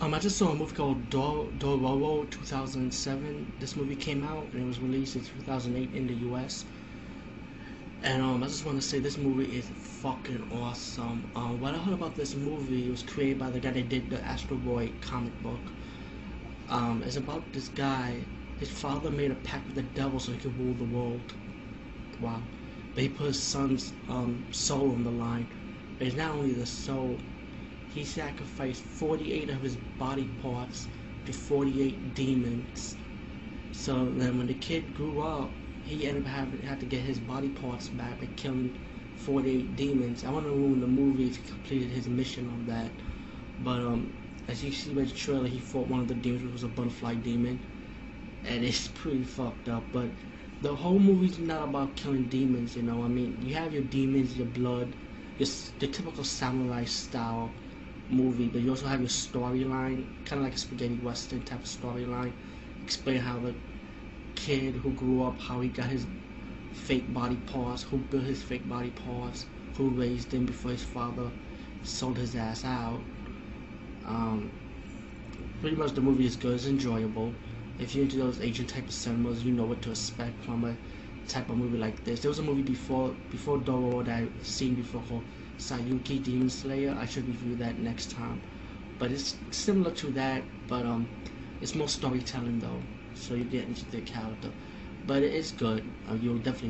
Um, I just saw a movie called Dor- Dororo 2007. This movie came out and it was released in 2008 in the US. And um, I just want to say this movie is fucking awesome. Um, what I heard about this movie was created by the guy that did the Astro Boy comic book. Um, it's about this guy. His father made a pact with the devil so he could rule the world. Wow. But he put his son's um, soul on the line. But it's not only the soul. He sacrificed 48 of his body parts to 48 demons. So then when the kid grew up, he ended up having had to get his body parts back by killing 48 demons. I want to ruin the movie completed his mission on that. But um, as you see by the trailer, he fought one of the demons, which was a butterfly demon, and it's pretty fucked up. But the whole movie's not about killing demons, you know. I mean, you have your demons, your blood, your the typical samurai style movie, but you also have your storyline, kind of like a spaghetti western type of storyline. Explain how the kid who grew up, how he got his fake body parts, who built his fake body parts, who raised him before his father sold his ass out. Um, pretty much the movie is good, it's enjoyable. If you're into those Asian type of cinemas, you know what to expect from a type of movie like this. There was a movie before before Doro that I've seen before called Sayuki Demon Slayer. I should review that next time. But it's similar to that, but um, it's more storytelling though, so you get into the character. But it is good. Uh, you'll definitely